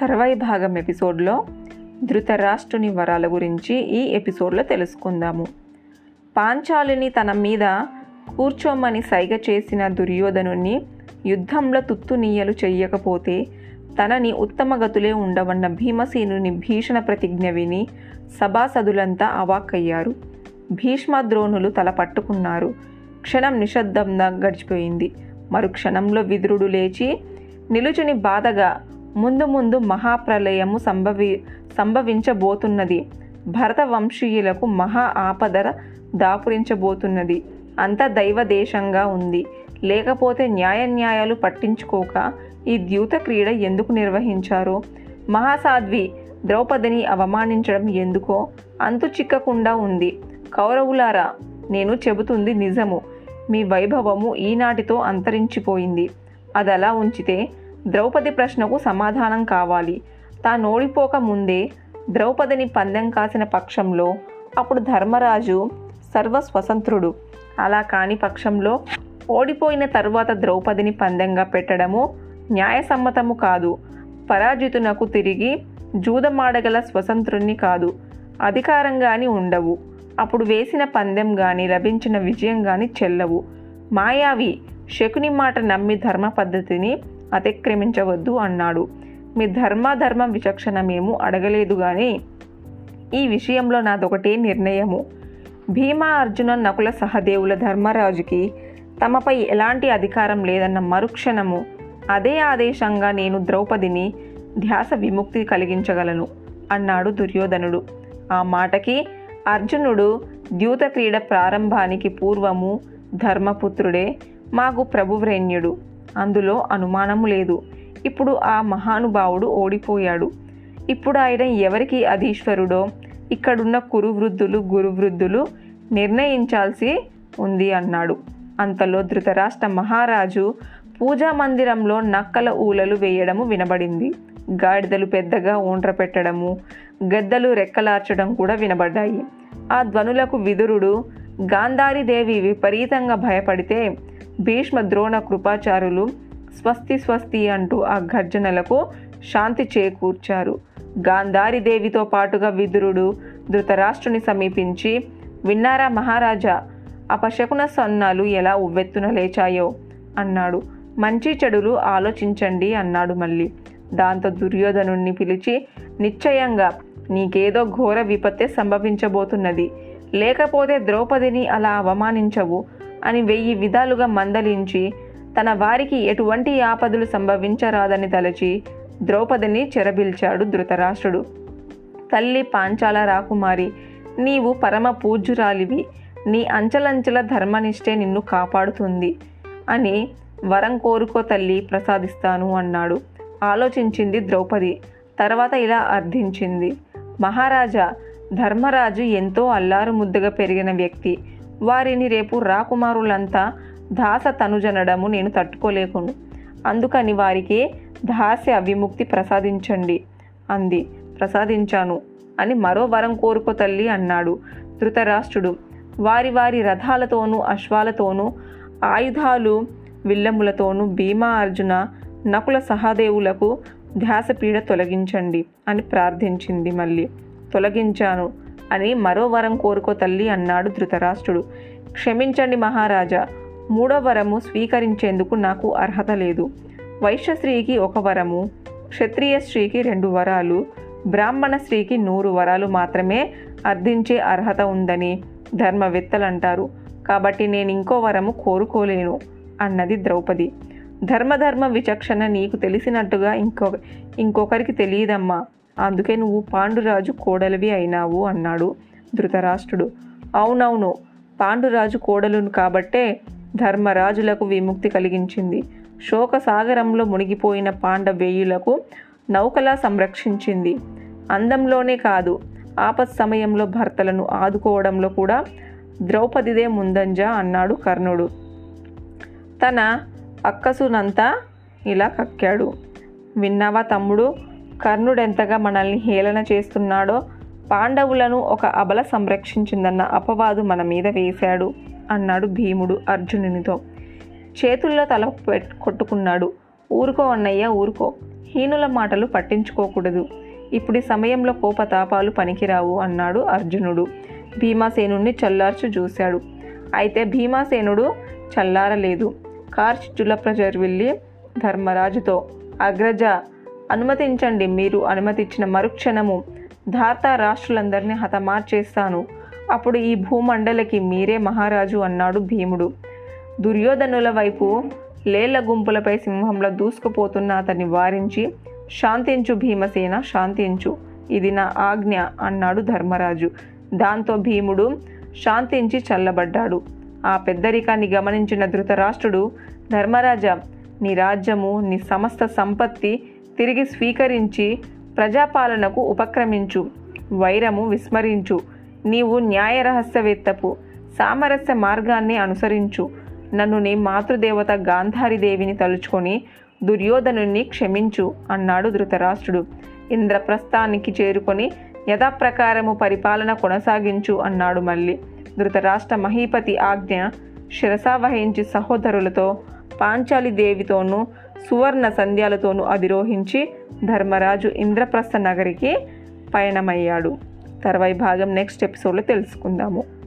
తర్వాయి భాగం ఎపిసోడ్లో ధృతరాష్ట్రుని వరాల గురించి ఈ ఎపిసోడ్లో తెలుసుకుందాము. పాంచాలిని తన మీద కూర్చోమని సైగ చేసిన దుర్యోధనుని యుద్ధంలో తుత్తునీయలు చెయ్యకపోతే తనని ఉత్తమగతులే ఉండవన్న భీమసేనుని భీషణ ప్రతిజ్ఞ విని సభాసదులంతా అవాక్కయ్యారు. భీష్మద్రోణులు తల పట్టుకున్నారు. క్షణం నిశ్శబ్దంగా గడిచిపోయింది. మరుక్షణంలో విదురుడు లేచి నిలుచుని బాధగా ముందు ముందు మహాప్రలయము సంభవి సంభవించబోతున్నది. భరత వంశీయులకు మహా ఆపదర దాపురించబోతున్నది. అంత దైవదేశంగా ఉంది. లేకపోతే న్యాయ న్యాయాలు పట్టించుకోక ఈ ద్యూత క్రీడ ఎందుకు నిర్వహించారు? మహాసాధ్వి ద్రౌపదిని అవమానించడం ఎందుకో అంతు చిక్కకుండా ఉంది. కౌరవులారా నేను చెబుతుంది నిజము. మీ వైభవము ఈనాటితో అంతరించిపోయింది. అదలా ఉంచితే ద్రౌపది ప్రశ్నకు సమాధానం కావాలి. తాను ఓడిపోక ముందే ద్రౌపదిని పందెం కాసిన పక్షంలో అప్పుడు ధర్మరాజు సర్వస్వతంత్రుడు. అలా కాని పక్షంలో ఓడిపోయిన తరువాత ద్రౌపదిని పందెంగా పెట్టడము న్యాయసమ్మతము కాదు. పరాజితునకు తిరిగి జూదమాడగల స్వతంత్రుణ్ణి కాదు. అధికారంగాని ఉండవు. అప్పుడు వేసిన పందెం గాని లభించిన విజయం గాని చెల్లవు. మాయావి శకుని మాట నమ్మి ధర్మ పద్ధతిని అతిక్రమించవద్దు అన్నాడు. మీ ధర్మాధర్మ విచక్షణ మేము అడగలేదు కానీ ఈ విషయంలో నాదొకటే నిర్ణయము. భీమా అర్జున నకుల సహదేవుల ధర్మరాజుకి తమపై ఎలాంటి అధికారం లేదన్న మరుక్షణము అదే ఆదేశంగా నేను ద్రౌపదిని ధ్యాస విముక్తి కలిగించగలను అన్నాడు దుర్యోధనుడు. ఆ మాటకి అర్జునుడు ద్యూత క్రీడ ప్రారంభానికి పూర్వము ధర్మపుత్రుడే మాకు ప్రభువ్రేణ్యుడు. అందులో అనుమానము లేదు. ఇప్పుడు ఆ మహానుభావుడు ఓడిపోయాడు. ఇప్పుడు ఆయన ఎవరికి అధీశ్వరుడో? ఇక్కడున్న కురువృద్ధులు గురువృద్ధులు నిర్ణయించాల్సి ఉంది అన్నాడు. అంతలో ధృతరాష్ట్ర మహారాజు పూజా మందిరంలో నక్కల ఊలలు వేయడము వినబడింది. గాడిదలు పెద్దగా ఊండ్ర పెట్టడము గద్దలు రెక్కలార్చడం కూడా వినబడ్డాయి. ఆ ధ్వనులకు విదురుడు గాంధారీదేవి విపరీతంగా భయపడితే భీష్మ ద్రోణ కృపాచారులు స్వస్తి స్వస్తి అంటూ ఆ గర్జనలకు శాంతి చేకూర్చారు. గాంధారీదేవితో పాటుగా విదురుడు ధృతరాష్ట్రుని సమీపించి విన్నారా మహారాజా అపశకున సొన్నాలు ఎలా ఉవ్వెత్తున లేచాయో? అన్నాడు. మంచి చెడులు ఆలోచించండి అన్నాడు మళ్ళీ. దాంతో దుర్యోధనుణ్ణి పిలిచి నిశ్చయంగా నీకేదో ఘోర విపత్తే సంభవించబోతున్నది. లేకపోతే ద్రౌపదిని అలా అవమానించవు. అని వెయ్యి విధాలుగా మందలించి తన వారికి ఎటువంటి ఆపదలు సంభవించరాదని తలచి ద్రౌపదిని చెరబిల్చాడు ధృతరాష్ట్రుడు. తల్లి పాంచాల రాకుమారి నీవు పరమ పూజ్యురాలివి నీ అంచలంచల ధర్మనిష్టే నిన్ను కాపాడుతుంది అని వరం కోరుకో తల్లి ప్రసాదిస్తాను అన్నాడు. ఆలోచించింది ద్రౌపది తర్వాత ఇలా అర్థించింది. మహారాజా ధర్మరాజు ఎంతో అల్లారు ముద్దుగా పెరిగిన వ్యక్తి. వారిని రేపు రాకుమారులంతా దాస తనుజనడము నేను తట్టుకోలేకును. అందుకని వారికి దాస్య విముక్తి ప్రసాదించండి అంది. ప్రసాదించాను అని మరో వరం కోరుకో తల్లి అన్నాడు ధృతరాష్ట్రుడు. వారి వారి రథాలతోనూ అశ్వాలతోనూ ఆయుధాలు విల్లములతోనూ భీమా అర్జున నకుల సహదేవులకు ధ్యాసపీడ తొలగించండి అని ప్రార్థించింది మళ్ళీ. తొలగించాను. అని మరో వరం కోరుకో తల్లి అన్నాడు ధృతరాష్ట్రుడు. క్షమించండి మహారాజా మూడో వరము స్వీకరించేందుకు నాకు అర్హత లేదు. వైశ్యశ్రీకి ఒక వరము క్షత్రియ స్త్రీకి రెండు వరాలు బ్రాహ్మణ స్త్రీకి నూరు వరాలు మాత్రమే అర్థించే అర్హత ఉందని ధర్మవేత్తలంటారు. కాబట్టి నేను ఇంకో వరము కోరుకోలేను అన్నది ద్రౌపది. ధర్మధర్మ విచక్షణ నీకు తెలిసినట్టుగా ఇంకొక ఇంకొకరికి తెలియదమ్మా. అందుకే నువ్వు పాండురాజు కోడలివి అయినావు అన్నాడు ధృతరాష్ట్రుడు. అవునవును పాండురాజు కోడలును కాబట్టే ధర్మరాజులకు విముక్తి కలిగించింది. శోక సాగరంలో మునిగిపోయిన పాండవేయులకు నౌకలా సంరక్షించింది. అందంలోనే కాదు ఆపత్ సమయంలో భర్తలను ఆదుకోవడంలో కూడా ద్రౌపదిదే ముందంజ అన్నాడు కర్ణుడు. తన అక్కసునంతా ఇలా కక్కాడు. విన్నావా తమ్ముడు కర్ణుడెంతగా మనల్ని హేళన చేస్తున్నాడో పాండవులను ఒక అబల సంరక్షించిందన్న అపవాదు మన మీద వేశాడు అన్నాడు భీముడు అర్జునునితో. చేతుల్లో తల కొట్టుకున్నాడు. ఊరుకో అన్నయ్య ఊరుకో. హీనుల మాటలు పట్టించుకోకూడదు. ఇప్పుడు సమయంలో కోపతాపాలు పనికిరావు అన్నాడు అర్జునుడు. భీమాసేనుణ్ణి చల్లార్చు చూశాడు. అయితే భీమాసేనుడు చల్లారలేదు. కార్చిచుల ప్రజర్ వెళ్ళి ధర్మరాజుతో అగ్రజ అనుమతించండి మీరు అనుమతించిన మరుక్షణము ధార్త రాష్ట్రులందరినీ హతమార్చేస్తాను. అప్పుడు ఈ భూమండలకి మీరే మహారాజు అన్నాడు భీముడు. దుర్యోధనుల వైపు లేళ్ళ గుంపులపై సింహంలో దూసుకుపోతున్న అతన్ని వారించి శాంతించు భీమసేన శాంతించు ఇది నా ఆజ్ఞ అన్నాడు ధర్మరాజు. దాంతో భీముడు శాంతించి చల్లబడ్డాడు. ఆ పెద్దరికాన్ని గమనించిన ధృతరాష్ట్రుడు ధర్మరాజా నీ రాజ్యము నీ సమస్త సంపత్తి తిరిగి స్వీకరించి ప్రజాపాలనకు ఉపక్రమించు. వైరము విస్మరించు. నీవు న్యాయ రహస్యవేత్తపు సామరస్య మార్గాన్ని అనుసరించు. నన్ను నీ మాతృదేవత గాంధారీదేవిని తలుచుకొని దుర్యోధనుణ్ణి క్షమించు అన్నాడు ధృతరాష్ట్రుడు. ఇంద్రప్రస్థానికి చేరుకొని యథాప్రకారము పరిపాలన కొనసాగించు అన్నాడు మళ్ళీ. ధృతరాష్ట్ర మహీపతి ఆజ్ఞ శిరసావహించి సహోదరులతో పాంచాలి దేవితోనూ సువర్ణ సంధ్యాలతోనూ అధిరోహించి ధర్మరాజు ఇంద్రప్రస్థ నగరికి పయనమయ్యాడు. తర్వాయి భాగం నెక్స్ట్ ఎపిసోడ్లో తెలుసుకుందాము.